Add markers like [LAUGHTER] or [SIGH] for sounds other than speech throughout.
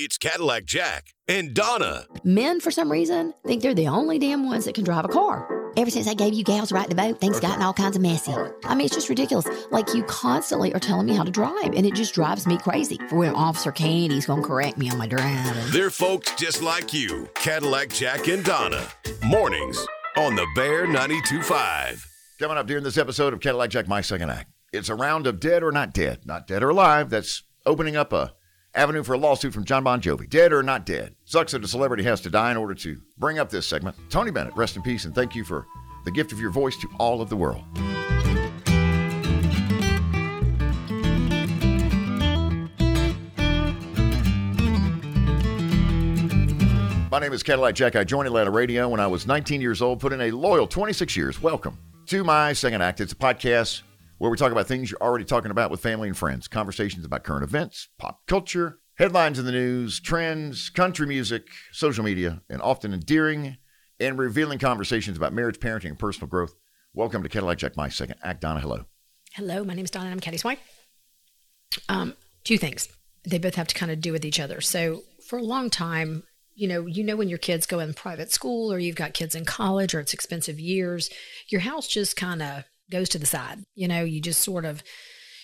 It's Cadillac Jack and Donna. Men, for some reason, think they're the only damn ones that can drive a car. Ever since I gave you gals right to vote, things gotten all kinds of messy. I mean, it's just ridiculous. Like, you constantly are telling me how to drive, and it just drives me crazy. For when Officer Candy's gonna correct me on my driving. They're folks just like you. Cadillac Jack and Donna. Mornings on the Bear 92.5. Coming up during this episode of Cadillac Jack, my second act. It's a round of dead or not dead, not dead or alive. That's opening up a avenue for a lawsuit from John Bon Jovi. Dead or not dead? Sucks that a celebrity has to die in order to bring up this segment. Tony Bennett, rest in peace, and thank you for the gift of your voice to all of the world. My name is Cadillac Jack. I joined Atlanta Radio when I was 19 years old, put in a loyal 26 years. Welcome to my second act. It's a podcast where we talk about things you're already talking about with family and friends, conversations about current events, pop culture, headlines in the news, trends, country music, social media, and often endearing and revealing conversations about marriage, parenting, and personal growth. Welcome to Cadillac Jack, my second act. Donna, hello. Hello, my name is Donna and I'm Caddy's wife. Um, two things. They both have to kind of do with each other. So for a long time, you know, you know when your kids go in private school or you've got kids in college or it's expensive years, your house just kind of goes to the side. You know, you just sort of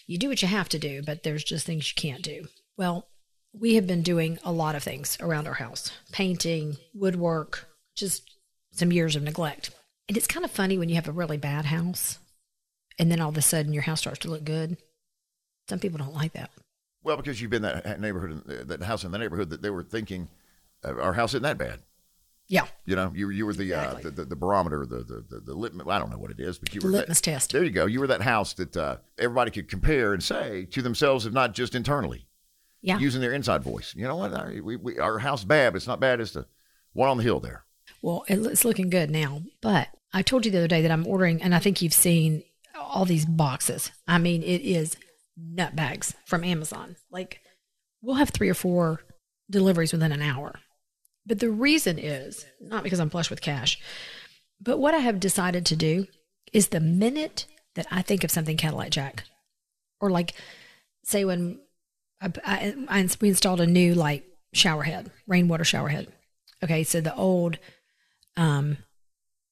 you do what you have to do, but there's just things you can't do. Well, we have been doing a lot of things around our house. Painting, woodwork, just some years of neglect. And it's kind of funny when you have a really bad house and then all of a sudden your house starts to look good. Some people don't like that. Well, because you've been that neighborhood, that house in the neighborhood that they were thinking uh, our house isn't that bad. Yeah. You know, you, you were the, Exactly. uh, the, the the barometer, the the the, the litmus. I don't know what it is, but you were the Litmus that, test. There you go. You were that house that uh, everybody could compare and say to themselves, if not just internally, Yeah. using their inside voice. You know what? Our, we, we, our house bad, but it's not bad as the one on the hill there. Well, it- it's looking good now. But I told you the other day that I'm ordering, and I think you've seen all these boxes. I mean, it is nut bags from Amazon. Like, we'll have three or four deliveries within an hour. But the reason is not because I'm flush with cash, but what I have decided to do is the minute that I think of something Cadillac Jack, or like, say when I, I, I we installed a new like shower head, rainwater shower head. Okay, so the old um,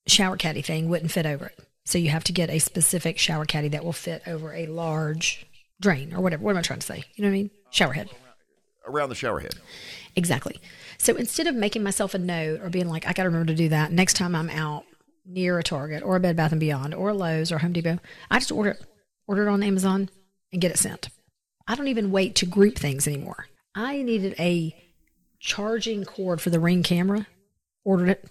shower caddy thing wouldn't fit over it. So you have to get a specific shower caddy that will fit over a large drain or whatever. What am I trying to say? You know what I mean? Shower head. Around the shower head. Exactly. So instead of making myself a note or being like, I got to remember to do that next time I'm out near a Target or a Bed Bath and Beyond or a Lowe's or Home Depot, I just order it, order it on Amazon and get it sent. I don't even wait to group things anymore. I needed a charging cord for the Ring camera, ordered it.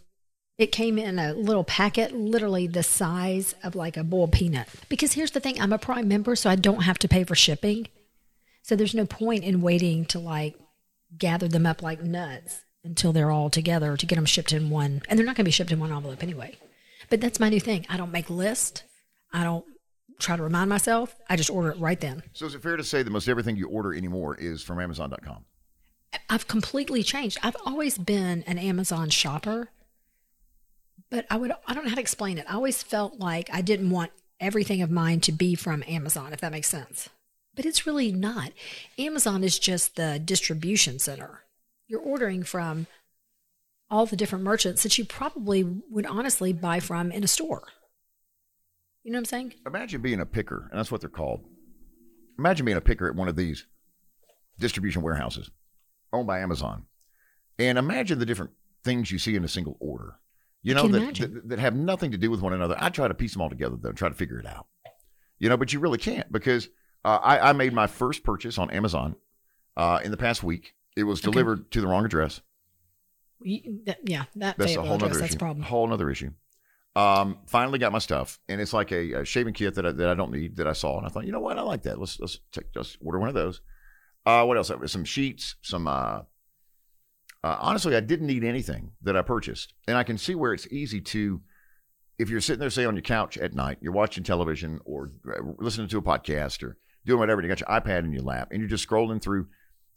It came in a little packet, literally the size of like a boiled peanut. Because here's the thing I'm a Prime member, so I don't have to pay for shipping. So there's no point in waiting to like gather them up like nuts until they're all together to get them shipped in one. And they're not going to be shipped in one envelope anyway. But that's my new thing. I don't make lists. I don't try to remind myself. I just order it right then. So is it fair to say that most everything you order anymore is from Amazon.com? I've completely changed. I've always been an Amazon shopper, but I would I don't know how to explain it. I always felt like I didn't want everything of mine to be from Amazon, if that makes sense. But it's really not. Amazon is just the distribution center. You're ordering from all the different merchants that you probably would honestly buy from in a store. You know what I'm saying? Imagine being a picker, and that's what they're called. Imagine being a picker at one of these distribution warehouses owned by Amazon. And imagine the different things you see in a single order. You know, that, that, that have nothing to do with one another. I try to piece them all together, though, try to figure it out. You know, but you really can't because uh, I, I made my first purchase on Amazon uh, in the past week. It was Okay. delivered to the wrong address. You- that- yeah, that That's a whole address, other that's issue. a problem. Whole other issue. Um, finally got my stuff, and it's like a, a shaving kit that I, that I don't need that I saw, and I thought, you know what, I like that. Let's let's take, just order one of those. Uh, what else? Some sheets, some. Uh, uh, honestly, I didn't need anything that I purchased, and I can see where it's easy to. If you're sitting there, say on your couch at night, you're watching television or uh, listening to a podcast or doing whatever, you got your iPad in your lap, and you're just scrolling through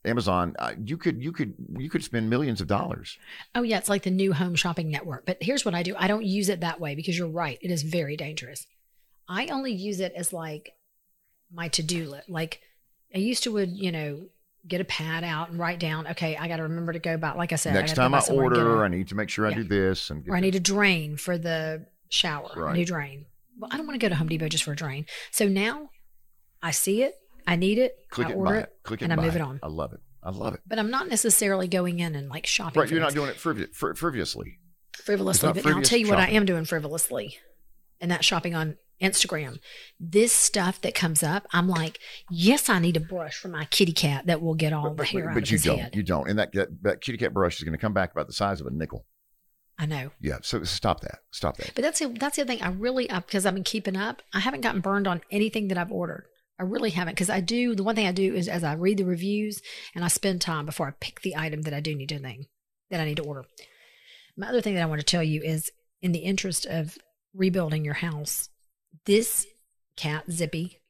Amazon. Uh, you could you could you could spend millions of dollars. Oh yeah, it's like the new home shopping network. But here's what I do. I don't use it that way because you're right. It is very dangerous. I only use it as like my to-do list. Like I used to would, you know, get a pad out and write down. Okay, I got to remember to go back. Like I said, Next I time I somewhere and get order, I need to make sure I Yeah. do this and or I this. need a drain for the shower. Right. A new drain. Well, I don't want to go to Home Depot just for a drain. So now I see it, I need it, click I it, order buy it, it, click it, and I buy move it on. I love it. I love it. But I'm not necessarily going in and like shopping. Right, you're not doing it friv- fr- frivolously. frivolously. But now I'll tell you what I am doing frivolously, and that's shopping on Instagram. This stuff that comes up, I'm like, yes, I need a brush for my kitty cat that will get all the But, hair but, out but of you his don't. head. You don't. And that, that that kitty cat brush is going to come back about the size of a nickel. I know. Yeah. So stop that. Stop that. But that's the, that's the other thing. I really, uh, because I've been keeping up, I haven't gotten burned on anything that I've ordered. I really haven't. Because I do, the one thing I do is as I read the reviews and I spend time before I pick the item that I do need to thing that I need to order. My other thing that I want to tell you is in the interest of rebuilding your house, this cat, Zippy,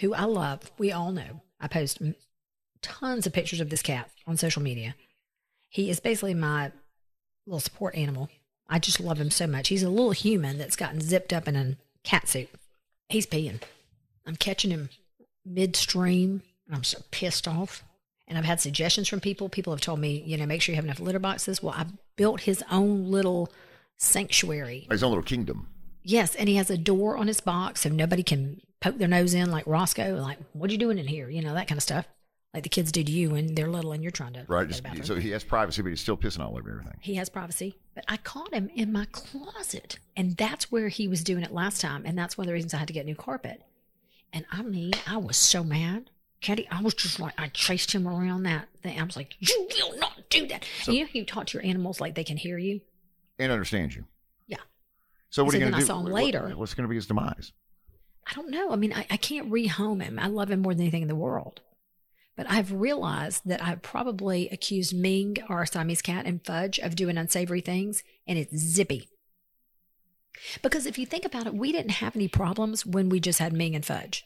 who I love, we all know, I post tons of pictures of this cat on social media. He is basically my little support animal. I just love him so much. He's a little human that's gotten zipped up in a cat suit. He's peeing. I'm catching him midstream, and I'm so pissed off. And I've had suggestions from people. People have told me, you know, make sure you have enough litter boxes. Well, I built his own little sanctuary. Oh, his own little kingdom. Yes, and he has a door on his box so nobody can poke their nose in like Roscoe, like, what are you doing in here? You know, that kind of stuff. Like the kids do to you when they're little and you're trying to Right. Just, so he has privacy, but he's still pissing all over everything. He has privacy, but I caught him in my closet. And that's where he was doing it last time. And that's one of the reasons I had to get new carpet. And I mean, I was so mad. Caddy, I was just like, I chased him around that thing. I was like, you will not do that. So- you know, you talk to your animals like they can hear you. And understand you. Yeah. So what So are you going I to do? saw him What- later. what's going to be his demise? I don't know. I mean, I, I can't rehome him. I love him more than anything in the world. But I've realized that I've probably accused Ming, our Siamese cat, and Fudge of doing unsavory things, and it's Zippy. Because if you think about it, we didn't have any problems when we just had Ming and Fudge.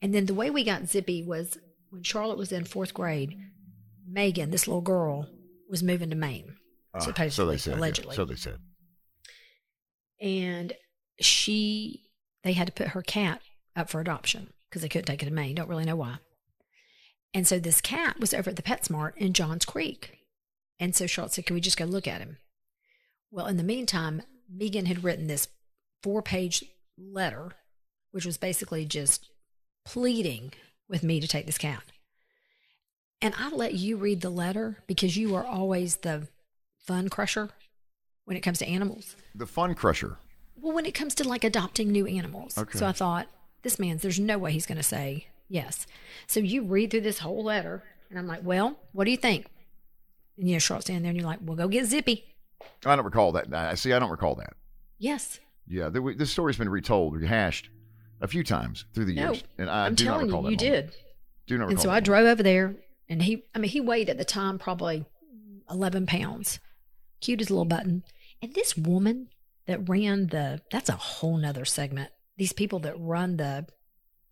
And then the way we got Zippy was when Charlotte was in fourth grade, Megan, this little girl, was moving to Maine. Ah, so Supposedly, they said. yeah. allegedly. So they said. and she they had to put her cat up for adoption because they couldn't take it to Maine. Don't really know why. And so this cat was over at the PetSmart in Johns Creek. And so Charlotte said, Can we just go look at him? Well, in the meantime, Megan had written this four page letter, which was basically just pleading with me to take this cat. And I let you read the letter because you are always the fun crusher when it comes to animals. The fun crusher. Well, when it comes to like adopting new animals. Okay. So I thought, this man's, there's no way he's going to say yes. So you read through this whole letter, and I'm like, well, what do you think? And you know, Charlotte's standing there, and you're like, well, go get Zippy. I don't recall that. I see. I don't recall that. Yes. Yeah, the, this story's been retold, rehashed a few times through the No, years, and I I'm do not telling recall you, that. you moment. did. Do not recall. And so I moment. drove over there, and he, I mean, he weighed at the time probably 11 pounds. Cute as a little button. And this woman that ran the, that's a whole nother segment. These people that run the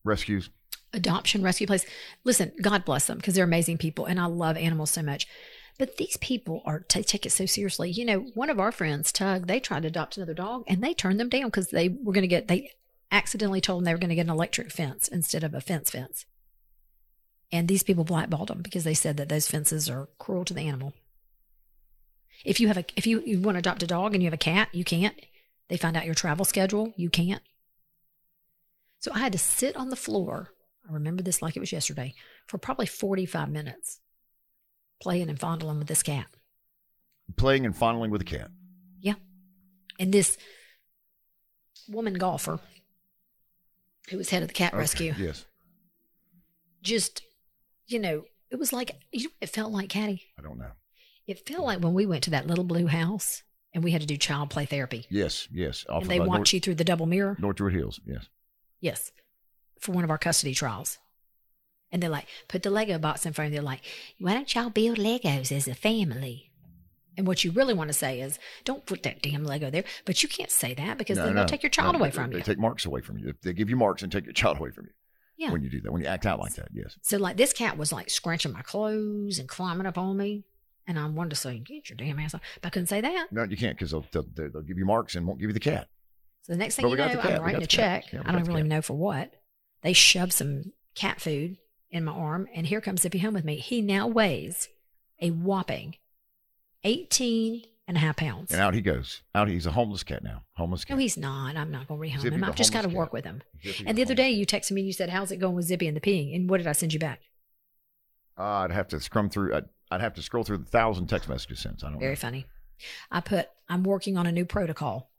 rescues. adoption rescue place. Listen, God bless them because they're amazing people and I love animals so much. But these people are they take it so seriously. You know, one of our friends, Tug, they tried to adopt another dog and they turned them down because they were going to get they accidentally told them they were going to get an electric fence instead of a fence fence. And these people blackballed them because they said that those fences are cruel to the animal. If you have a if you, you want to adopt a dog and you have a cat, you can't. They find out your travel schedule, you can't. So I had to sit on the floor. I remember this like it was yesterday for probably 45 minutes playing and fondling with this cat. Playing and fondling with a cat. Yeah. And this woman golfer who was head of the cat Okay, rescue Yes. just, you know, it was like, you know, it felt like, Caddy. I don't know. It felt like when we went to that little blue house and we had to do child play therapy Yes, yes. Off and they of, uh, watch North, you through the double mirror. North Druid Hills. Yes. Yes, for one of our custody trials. And they're like, put the Lego box in front of you. They're like, why don't y'all build Legos as a family? And what you really want to say is, don't put that damn Lego there. But you can't say that because No, then no, they'll take your child no, away they- from they you. They take marks away from you. They give you marks and take your child away from you. Yeah. When you do that, when you act out like that, yes. So, like, this cat was like scratching my clothes and climbing up on me. And I wanted to say, get your damn ass off. But I couldn't say that. No, you can't because they'll, they'll they'll give you marks and won't give you the cat. So the next thing But you know, got the cat. We I'm writing a check. Yeah, I don't really cat. know for what. They shove some cat food in my arm, and here comes Zippy home with me. He now weighs a whopping 18 and a half pounds. And out he goes. Out he's a homeless cat now. Homeless cat. No, he's not. I'm not going to rehome Zippy him. I've just got to work with him. Zippy And the other day, you texted me and you said, "How's it going with Zippy and the peeing?" And what did I send you back? Uh, I'd have to scrum through. I'd, I'd have to scroll through the thousand text messages since I don't. Very know. funny. I put, "I'm working on a new protocol."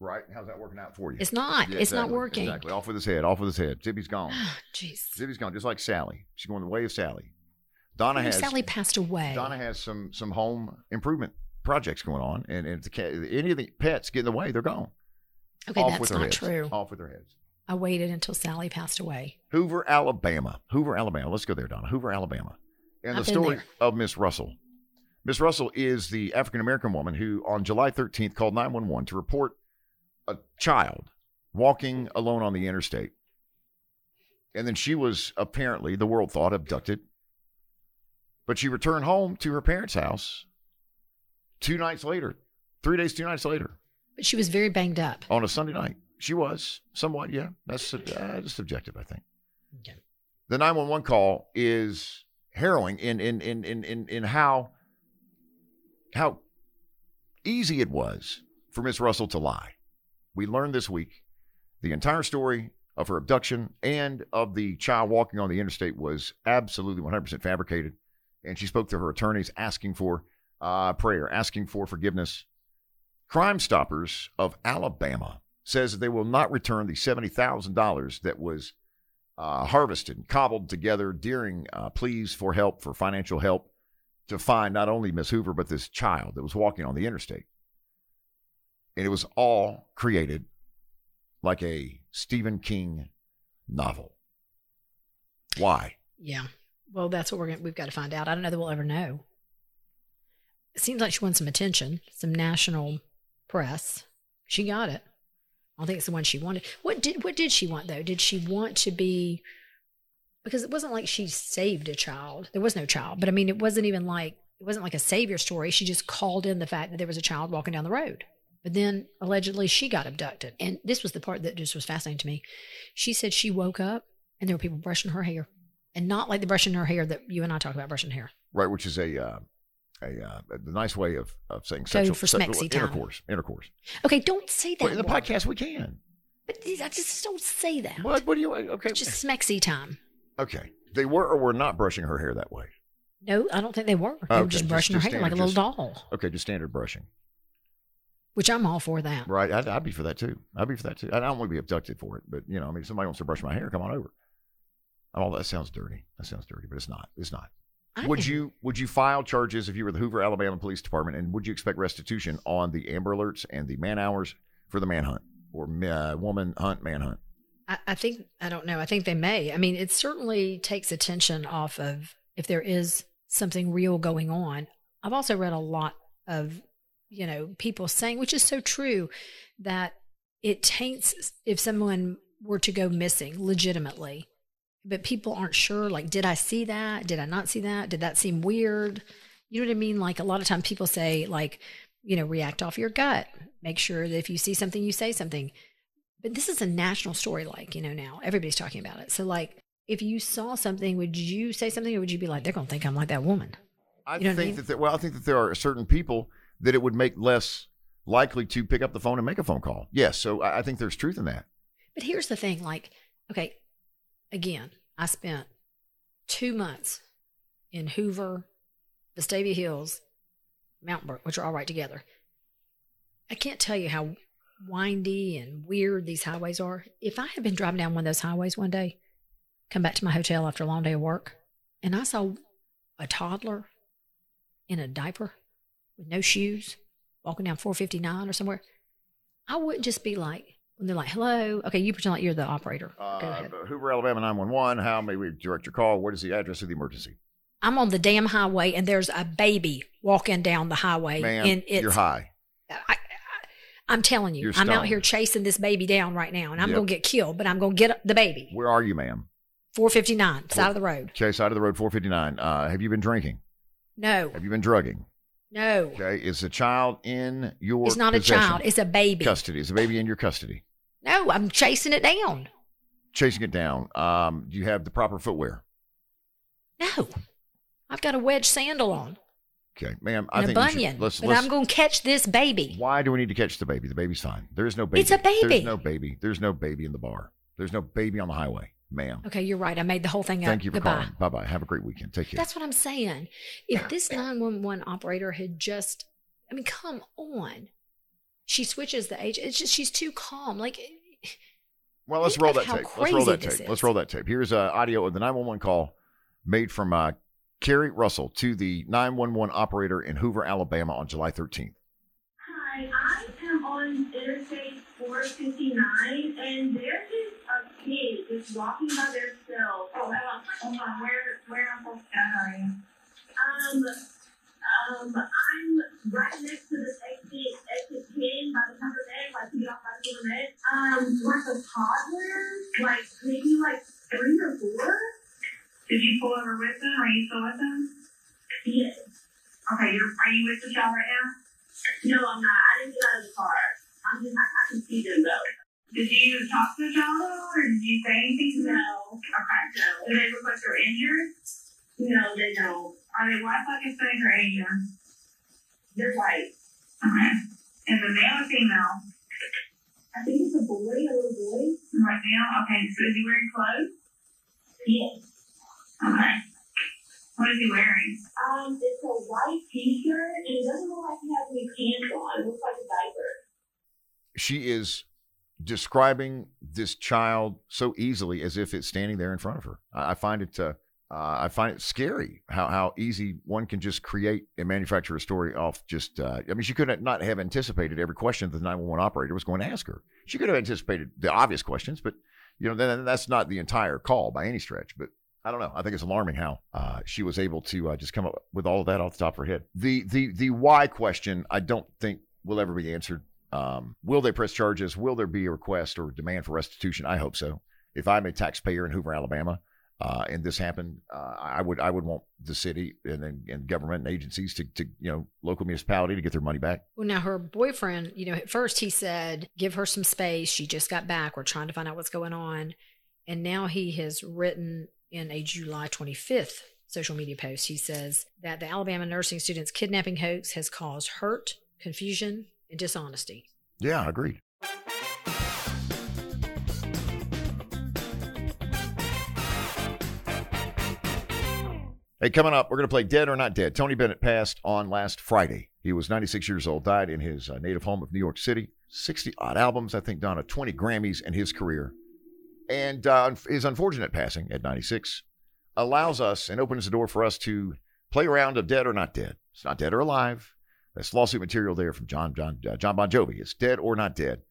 Right? How's that working out for you? It's not. Yeah, it's not working. Exactly. Off with his head. Off with his head. Zippy's gone. Ah, jeez. Zippy's gone. Just like Sally. She's going the way of Sally. Donna has. Sally passed away. Donna has some some home improvement projects going on, and, and if the cat, any of the pets get in the way, they're gone. okay, Off that's with their not heads. true. Off with their heads. I waited until Sally passed away. Hoover, Alabama. Hoover, Alabama. Let's go there, Donna. Hoover, Alabama. And I've the story there. of Miss Russell. Miss Russell is the African American woman who, on July 13th, called 911 to report a child walking alone on the interstate. And then she was apparently, the world thought, abducted. But she returned home to her parents' house two nights later, three days, two nights later, But she was very banged up. on a Sunday night. She was somewhat, yeah. That's uh, subjective, I think Okay. the 911 call is harrowing in in in in in, in how how easy it was for Miss Russell to lie. We learned this week the entire story of her abduction and of the child walking on the interstate was absolutely 100% fabricated. And she spoke to her attorneys asking for uh, prayer, asking for forgiveness. Crime Stoppers of Alabama says they will not return the $70,000 that was uh, harvested and cobbled together during uh, pleas for help, for financial help, to find not only Miss Hoover, but this child that was walking on the interstate. And it was all created like a Stephen King novel. Why? Yeah. Well, that's what we're going we've got to find out. I don't know that we'll ever know. It seems like she wants some attention, some national press. She got it. I don't think it's the one she wanted. What did what did she want though? Did she want to be because it wasn't like she saved a child. There was no child. But I mean, it wasn't even like it wasn't like a savior story. She just called in the fact that there was a child walking down the road. But then allegedly she got abducted. And this was the part that just was fascinating to me. She said she woke up and there were people brushing her hair. And not like the brushing her hair that you and I talk about brushing hair. Right, which is a uh, a, uh, a nice way of, of saying sexual, for sexual smexy time. intercourse. Intercourse. Okay, don't say that. But in the word. podcast, we can. But I just don't say that. What? What do you? Okay. It's just smexy time. Okay. They were or were not brushing her hair that way. No, I don't think they were. They Okay, were just just- brushing her just hair like a little just- doll, Okay, just standard brushing. Which I'm all for that. Right. I'd, I'd be for that too. I'd be for that too. I don't want to be abducted for it, but you know, I mean, if somebody wants to brush my hair, come on over. Oh, that sounds dirty. That sounds dirty, but it's not. It's not. I Would am- you would you file charges if you were the Hoover, Alabama Police Department, and would you expect restitution on the Amber Alerts and the man hours for the manhunt or uh, woman hunt manhunt? I, I think I don't know. I think they may. I mean, it certainly takes attention off of if there is something real going on. I've also read a lot of you know people saying, which is so true, that it taints if someone were to go missing legitimately, but people aren't sure. Like, did I see that? Did I not see that? Did that seem weird? You know what I mean? Like a lot of times people say, like, you know, react off your gut. Make sure that if you see something, you say something but this is a national story like you know now everybody's talking about it so like if you saw something would you say something or would you be like they're gonna think i'm like that woman I You know what I think mean? that there, well, I think that there are certain people that it would make less likely to pick up the phone and make a phone call. Yes, so I think there's truth in that. but here's the thing like okay again i spent two months in hoover vestavia hills mountain brook which are all right together i can't tell you how windy and weird these highways are if i had been driving down one of those highways one day come back to my hotel after a long day of work and i saw a toddler in a diaper with no shoes walking down 459 or somewhere i wouldn't just be like when they're like hello okay you pretend like you're the operator go Uh, Hoover, Alabama 911. How may we direct your call? What is the address of the emergency? i'm on the damn highway and there's a baby walking down the highway Ma'am, and it's you're high. I, I'm telling you, I'm out here chasing this baby down right now, and I'm Yep. gonna get killed, but I'm gonna get the baby. Where are you, ma'am? 459, side of the road. Okay, side of the road, 459. Uh, have you been drinking? No, Have you been drugging? No, Okay, is the child in your it's not a child, it's a baby. custody? Is the baby in your custody? No, I'm chasing it down. Chasing it down. Um, do you have the proper footwear? No, I've got a wedge sandal on Okay, ma'am. I and a think we should- bunion, let's, but let's, I'm going to catch this baby. Why do we need to catch the baby? The baby's fine. There's no baby. It's a baby. There's no baby. There's no baby in the bar. There's no baby on the highway, ma'am. Okay, you're right. I made the whole thing up. Thank you for Goodbye. calling. Bye bye. Have a great weekend. Take care. That's what I'm saying. If this 911 operator had just, I mean, come on. She switches the age. It's just, she's too calm. Like, Well, let's roll that tape. Let's roll that this tape. Let's roll that tape. Here's uh, audio of the 911 call made from uh, Carlee Russell to the 911 operator in Hoover, Alabama on July 13th. Hi, I am on Interstate 459, and there's just just walking by themselves. Oh, hold on, hold on. Where, where am I supposed to are you? Um, um, I'm right next to the exit, exit 10 by the cover bed, like you off by the cover bed. Um, like a toddler, like maybe like three or four. Did you pull over with them? Are you still with them? Yes. Okay, you're, are you with the child right now? No, I'm not. I didn't get out of the car. I'm just, I, I can see them though. Did you talk to the child at all, or did you say anything to them? No. Okay. No. Do they look like they're injured? No, they don't. Are they white, like Hispanic, or Asian? They're white. Okay. Is it male or female? I think it's a boy, a little boy. Right now? Okay, so is he wearing clothes? Yes. Okay. What is he wearing? Um, it's a white t-shirt, and it doesn't look like he has any pants on. It looks like a diaper. She is describing this child so easily as if it's standing there in front of her. I, find it. Uh, uh, I find it scary how, how easy one can just create and manufacture a story off just. Uh, I mean, she could not have anticipated every question that the 911 operator was going to ask her. She could have anticipated the obvious questions, but you know, then that's not the entire call by any stretch. But I don't know. I think it's alarming how uh, she was able to uh, just come up with all of that off the top of her head. The the the why question, I don't think will ever be answered. Um, will they press charges? Will there be a request or demand for restitution? I hope so. If I'm a taxpayer in Hoover, Alabama, uh, and this happened, uh, I would I would want the city and then and government and agencies to, to you know local municipality to get their money back. well, now her boyfriend, you know, at first he said, give her some space. She just got back. We're trying to find out what's going on. And now he has written in a July 25th social media post, he says that the Alabama nursing students kidnapping hoax has caused hurt, confusion, and dishonesty. Yeah, agreed. Hey, coming up, we're going to play Dead or Not Dead. Tony Bennett passed on last Friday. He was 96 years old, died in his uh, native home of New York City. 60 odd albums, I think, Donna, 20 Grammys in his career. And uh, his unfortunate passing at 96 allows us and opens the door for us to play a round of Dead or Not Dead. It's not dead or alive. That's lawsuit material there from John John uh, John Bon Jovi. It's dead or not dead,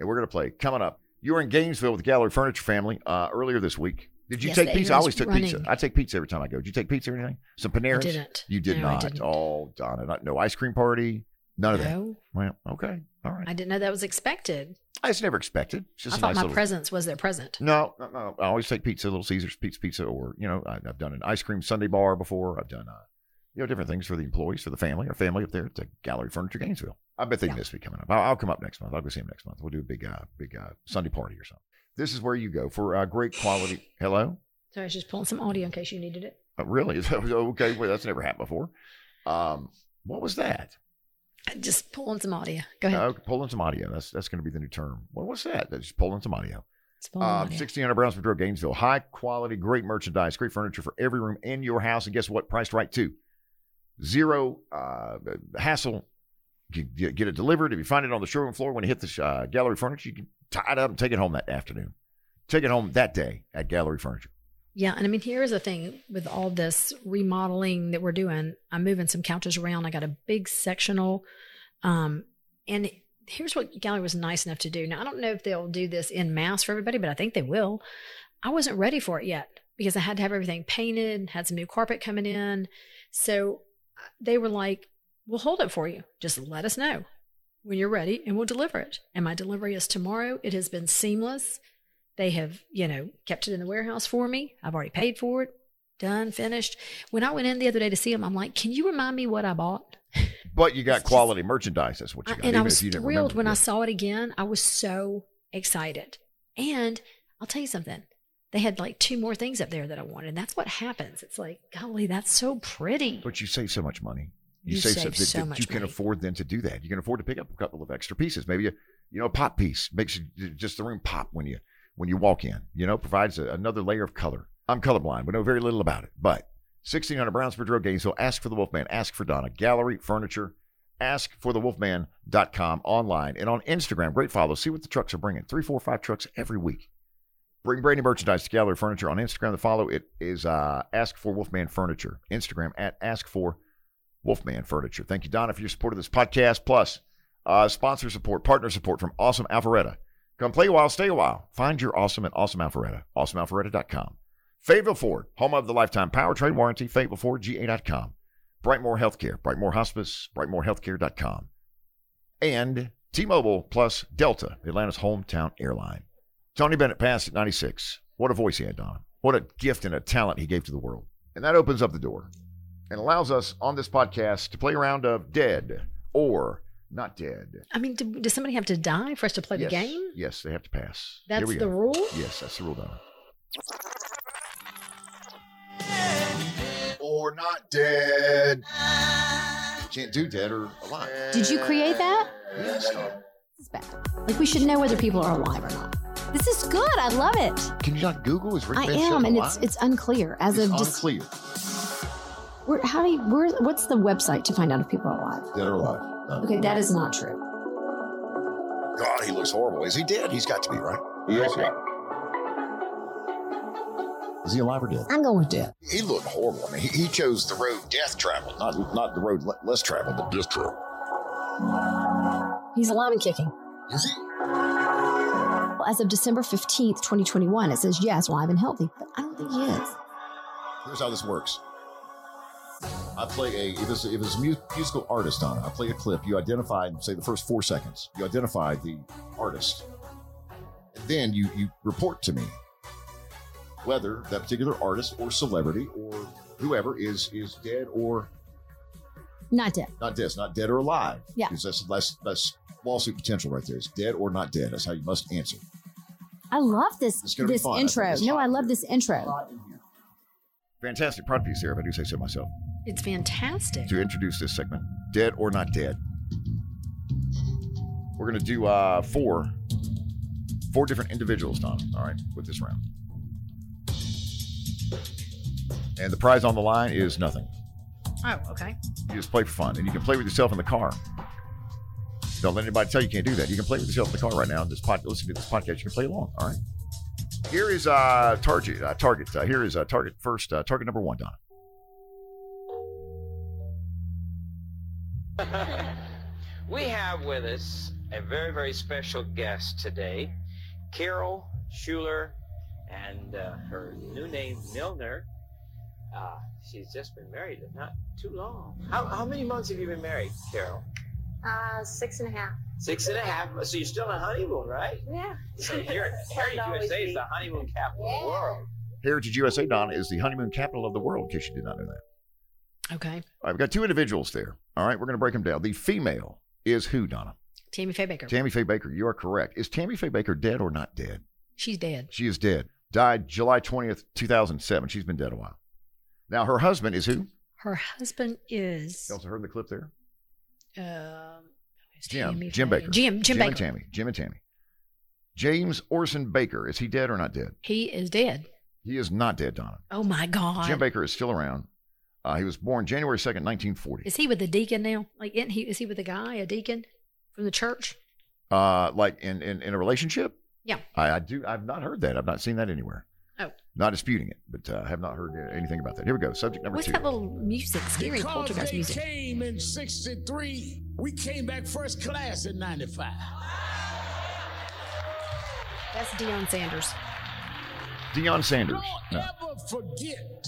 and we're going to play coming up. You were in Gainesville with the Gallery Furniture family uh, earlier this week. Did you Yes, take pizza? I always took running. pizza. I take pizza every time I go. Did you take pizza or anything? Some Paneras? didn't. You did No, I not. didn't. Oh, Donna, not, no ice cream party. None of that. Well, okay, all right. I didn't know that was expected. I just never expected. It's just I thought nice my little. presence was their present. No, no, no. I always take pizza, Little Caesars pizza, pizza, or you know, I, I've done an ice cream Sunday bar before. I've done, uh, you know, different things for the employees, for the family, our family up there at the Gallery Furniture Gainesville. I bet they Yeah. miss me coming up. I'll, I'll come up next month. I'll go see them next month. We'll do a big, uh, big uh, Sunday party or something. This is where you go for uh, great quality. [SIGHS] Hello. So I was just pulling some audio in case you needed it. Uh, really? [LAUGHS] Okay. Well, that's never happened before. Um, what was that? Just pulling some audio. Go ahead. Uh, pulling some audio. That's that's going to be the new term. What was that? That's just pulling some audio. Um, audio. 1600 Brownsbridge Road, Gainesville. High quality, great merchandise, great furniture for every room in your house. And guess what? Priced right too. Zero uh, hassle. You get it delivered. If you find it on the showroom floor when you hit the uh, gallery furniture, you can tie it up and take it home that afternoon. Take it home that day at Gallery Furniture. Yeah, and I mean, here's the thing with all this remodeling that we're doing. I'm moving some couches around. I got a big sectional, um, and here's what Gallery was nice enough to do. Now, I don't know if they'll do this in mass for everybody, but I think they will. I wasn't ready for it yet because I had to have everything painted, had some new carpet coming in. So they were like, "We'll hold it for you. Just let us know when you're ready, and we'll deliver it." And my delivery is tomorrow. It has been seamless. They have, you know, kept it in the warehouse for me. I've already paid for it. Done, finished. When I went in the other day to see them, I'm like, "Can you remind me what I bought?" [LAUGHS] But you got It's just- quality merchandise. That's what you I- and I was if you didn't thrilled when Yeah. I saw it again. I was so excited. And I'll tell you something. They had like two more things up there that I wanted. And that's what happens. It's like, golly, that's so pretty. But you save so much money. You save that- so that much You can money. afford then to do that. You can afford to pick up a couple of extra pieces. Maybe a you know a pop piece makes just the room pop when you when you walk in. You know, provides a, another layer of color. I'm colorblind. We know very little about it, but 1600 Brownsbridge Road, Gainesville. Ask for the Wolfman. Ask for Donna. Gallery Furniture. Ask for the Wolfman.com online and on Instagram. Great follow. See what the trucks are bringing. Three, four, five trucks every week. Bring Brady merchandise to Gallery Furniture on Instagram. The follow it is uh, Ask for Wolfman Furniture. Instagram at Ask for Wolfman Furniture. Thank you, Donna, for your support of this podcast. Plus, uh, sponsor support, partner support from Awesome Alpharetta. Come play a while, stay a while. Find your awesome at Awesome Alpharetta. AwesomeAlpharetta.com. Fayetteville Ford, home of the lifetime powertrain warranty. Fayetteville Ford, GA.com. Brightmore Healthcare, Brightmore Hospice, BrightmoreHealthcare.com. And T-Mobile plus Delta, Atlanta's hometown airline. Tony Bennett passed at 96. What a voice he had, Donna. What a gift and a talent he gave to the world. And that opens up the door and allows us on this podcast to play a round of dead or not dead. I mean, do, does somebody have to die for us to play yes. the game? Yes, they have to pass. That's the go. rule? Yes, that's the rule, Donna. Or not dead. Can't do dead or alive. Did you create that? Yes, Donna. This is bad. Like we should know whether people are alive or not. This is good. I love it. Can you not Google? Is Rick I Van am, Shelton and alive? it's it's unclear as It's of just unclear. where, how do you, where, what's the website to find out if people are alive? Dead or alive. Donna. Okay, that is not true. God, he looks horrible. Is he dead? He's got to be, right? He is. Is he alive or dead? I'm going with dead. He looked horrible. I mean, he, he chose the road death traveled, not not the road le- less traveled, but death travel. He's alive and kicking. Is he? Well, as of December 15th, 2021, it says yes, alive and healthy, but I don't think he is. Here's how this works. I play a if it's if it's a musical artist on it. I play a clip. You identify, say the first four seconds. You identify the artist, and then you you report to me whether that particular artist or celebrity or whoever is is dead or Not dead. not dead. It's not dead or alive. Yeah. because that's that's that's lawsuit potential right there. It's dead or not dead. That's how you must answer. I love this It's gonna be this fun. I intro. No, I love here. this intro. Fantastic prod piece there, if I do say so myself. It's fantastic. to introduce this segment dead or not dead we're going to do uh four four different individuals Don. all right with this round and the prize on the line is nothing Oh, okay. you just play for fun and you can play with yourself in the car. Don't let anybody tell you you can't do that. You can play with yourself in the car right now and this pod, listen to this podcast. You can play along all right? Here is uh target uh, target uh, here is uh, target first uh, target number one Donna. [LAUGHS] We have with us a very, very special guest today, Carol Schuler, and uh, her new name, Milner. Uh, she's just been married not too long. How, how many months have you been married, Carol? Uh, six and a half. Six and a half. So you're still on honeymoon, right? Yeah. So you're, [LAUGHS] Heritage to always USA is the honeymoon capital of the world. Heritage USA, Donna, is the honeymoon capital of the world, in case you did not know that. Okay. All right, we've got two individuals there. All right, we're going to break them down. The female is who, Donna? Tammy Faye Bakker. Tammy Faye Bakker. You are correct. Is Tammy Faye Bakker dead or not dead? She's dead. She is dead. Died July 20th, 2007. She's been dead a while. Now, her husband is who? Her husband is You also heard the clip there? um, Jim. Jim Bakker. Jim. Jim, Jim Bakker. and Tammy. Jim and Tammy. James Orson Bakker. Is he dead or not dead? He is dead. He is not dead, Donna. Oh my God. Jim Bakker is still around. Uh, he was born January 2nd, 1940. Is he with the deacon now? Like, isn't he? Is he with a guy, a deacon from the church? Uh, like in, in, in a relationship? Yeah. I, I do. I've not heard that. I've not seen that anywhere. Oh. Not disputing it, but uh, I have not heard uh, anything about that. Here we go. Subject number What's two. that little music? Scary because poltergeist they music. came in 63, we came back first class in 95. That's Deion Sanders. Deion Sanders. Don't No. ever forget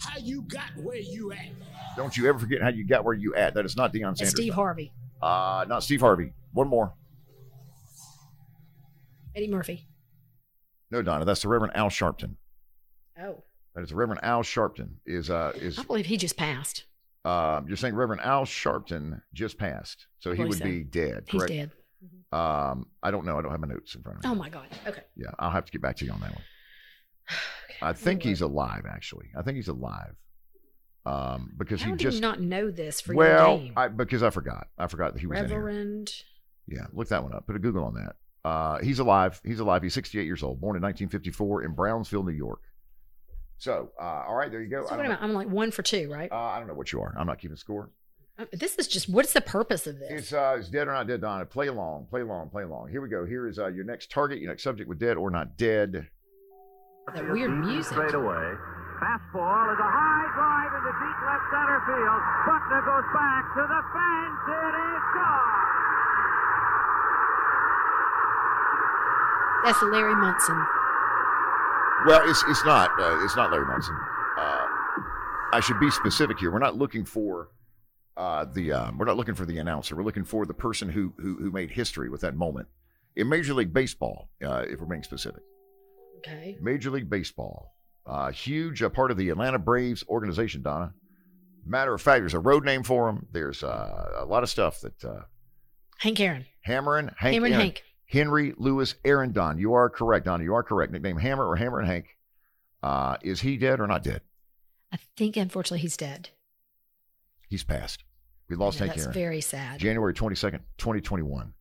how you got where you at. Don't you ever forget how you got where you at. That is not Deion That's Sanders. Steve no. Harvey. Uh, not Steve Harvey. One more. Eddie Murphy. No, Donna. That's the Reverend Al Sharpton. Oh, That is the Reverend Al Sharpton. Is uh is I believe he just passed. uh you're saying Reverend Al Sharpton just passed, so he would so. be dead. He's Correct. dead. Um, I don't know. I don't have my notes in front of me. Oh my God. Okay. Yeah, I'll have to get back to you on that one. [SIGHS] I think he's alive. Actually, I think he's alive. Um, because How he just you not know this for well, your name? I, because I forgot. I forgot that he was. Reverend. Yeah, look that one up. Put a Google on that. Uh, he's alive. He's alive. He's 68 years old, born in 1954 in Brownsville, New York. So, uh, all right, there you go. So I, what don't am I? I'm like one for two, right? uh, I don't know what you are. I'm not keeping score. Uh, this is just what's the purpose of this? It's uh, it's dead or not dead, Donna. Play along, play along, play along. Here we go. Here is uh, your next target, your next subject with dead or not dead. that weird music. Straight away. Fastball is a high drive into deep left center field. Buckner goes back to the fence. It is gone. That's Larry Munson. Well, it's it's not uh, it's not Larry Munson. Uh, I should be specific here. We're not looking for uh, the um, we're not looking for the announcer. We're looking for the person who who, who made history with that moment in Major League Baseball. Uh, if we're being specific, Okay. Major League Baseball, uh, huge part of the Atlanta Braves organization. Donna. Matter of fact, there's a road name for him. There's uh, a lot of stuff that uh, Hank Aaron. Hammerin' Hank Aaron- Hank. Henry Louis Aaron Don. You are correct, Donna. You are correct. Nickname Hammer or Hammerin' Hank. Uh, is he dead or not dead? I think unfortunately he's dead. He's passed. We lost Yeah, Hank that's Aaron. very sad. January 22nd, 2021.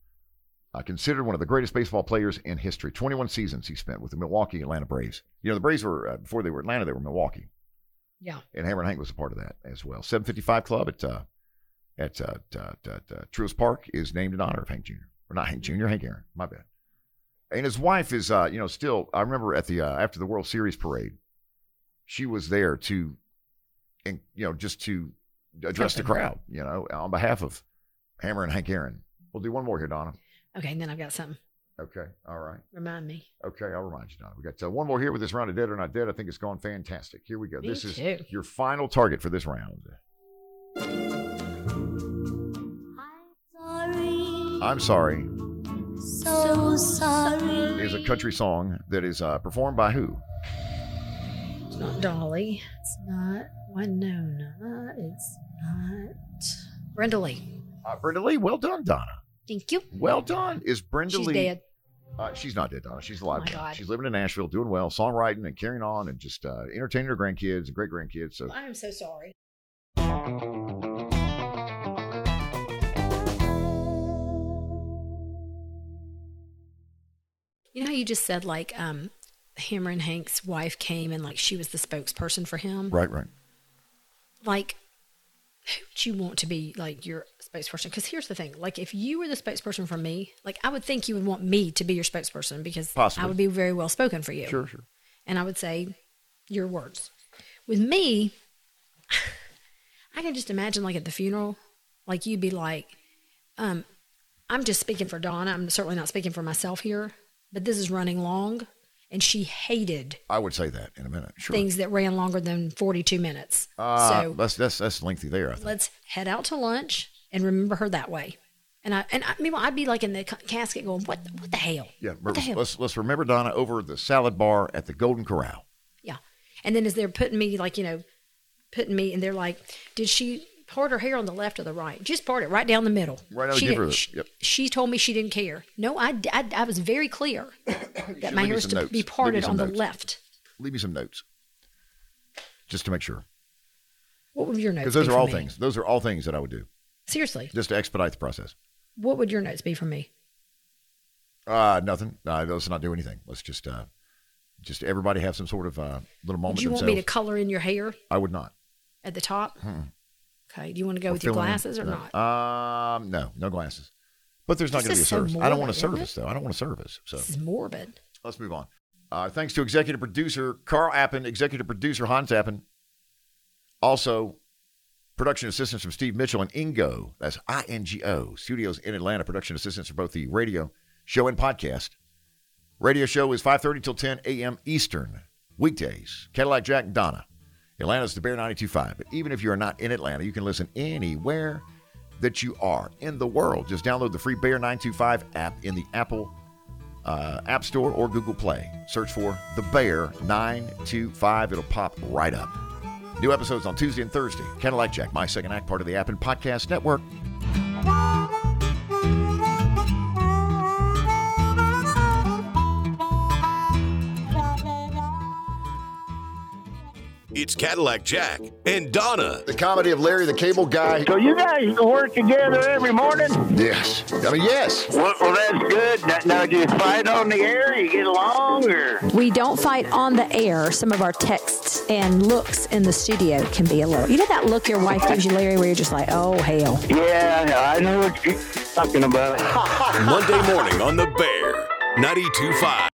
Uh, considered one of the greatest baseball players in history. 21 seasons he spent with the Milwaukee Atlanta Braves. You know, the Braves were, uh, before they were Atlanta, they were Milwaukee. Yeah. And Hammerin' Hank was a part of that as well. 755 Club at uh, at uh, uh, uh, uh, Truist Park is named in honor of Hank Jr. Or not Hank Jr., Hank Aaron. My bad. And his wife is, uh, you know, still. I remember at the uh, after the World Series parade, she was there to, and you know, just to address the crowd. You know, on behalf of Hammerin' Hank Aaron. We'll do one more here, Donna. Okay, and then I've got something. Okay. All right. Remind me. Okay, I'll remind you, Donna. We got uh, one more here with this round of dead or not dead. I think it's gone fantastic. Here we go. Me this is your final target for this round. I'm sorry So sorry. is a country song that is uh, performed by who? It's not Dolly. It's not Wynonna. It's not Brenda Lee. Uh, Brenda Lee. Well done, Donna. Thank you. Well done. Is Brenda She's Lee? dead. Uh, she's not dead, Donna. She's alive. Oh my now. God. She's living in Nashville, doing well, songwriting and carrying on, and just uh, entertaining her grandkids and great grandkids. So I am so sorry. You know how you just said like um Hammerin' Hank's wife came and like she was the spokesperson for him? right, right. Like who would you want to be like your spokesperson? Because here's the thing: like if you were the spokesperson for me, like I would think you would want me to be your spokesperson because Possibly. I would be very well spoken for you. Sure, sure. and I would say your words. With me, [LAUGHS] I can just imagine like at the funeral, like you'd be like, um, I'm just speaking for Donna. I'm certainly not speaking for myself here, but this is running long. And she hated I would say that in a minute. Sure. things that ran longer than 42 minutes. uh, so that's that's that's lengthy there. I think. let's head out to lunch and remember her that way. And I and I meanwhile I'd be like in the casket going, what what the hell? Yeah, what the hell? let's let's remember Donna over the salad bar at the Golden Corral. Yeah. And then as they're putting me like, you know, putting me and they're like, did she part her hair on the left or the right? Just part it right down the middle. Right now, she, the- she, yep. she told me she didn't care. No, I, I, I was very clear [COUGHS] that my hair is to notes. be parted on the left. Leave me some notes, just to make sure, What would your notes because those be are all me? things. Those are all things that I would do Seriously, just to expedite the process. what would your notes be for me? Uh, nothing. Uh, let's not do anything. Let's just uh, just everybody have some sort of uh, little moment Would you want me to color in your hair I would not. at the top? Mm-mm. Okay. Do you want to go Or with your in. glasses or No. not? Um, no, no glasses. But there's not going to be a so service. I don't want a service though. I don't want a service. So This is morbid. let's move on. Uh, thanks to executive producer Carl Appen, executive producer Hans Appen. Also, production assistants from Steve Mitchell and Ingo. That's I N G O. Studios in Atlanta. Production assistants for both the radio show and podcast. Radio show is 5:30 till 10 a.m. Eastern weekdays. Cadillac Jack and Donna. Atlanta's the Bear 92.5. But even if you are not in Atlanta, you can listen anywhere that you are in the world. Just download the free Bear 925 app in the Apple uh, App Store or Google Play. Search for The Bear 925. It'll pop right up. New episodes on Tuesday and Thursday. Cadillac Jack, my second act, part of the Appen Podcast Network. It's Cadillac Jack and Donna. The comedy of Larry the Cable Guy. So you guys work together every morning? Yes. I mean, yes. Well, well that's good. Now, now, do you fight on the air? You get along, or We don't fight on the air. Some of our texts and looks in the studio can be a little. You know that look your wife gives you, Larry, where you're just like, oh hell. yeah, I know what you're talking about. Monday morning on the Bear 92.5.